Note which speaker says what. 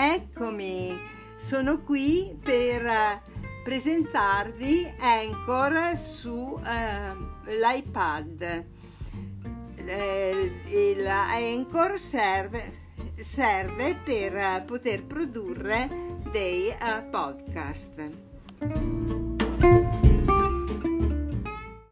Speaker 1: eccomi, sono qui per eh, presentarvi Anchor su eh, l'iPad. Eh, Anchor serve, serve per poter produrre dei uh, podcast.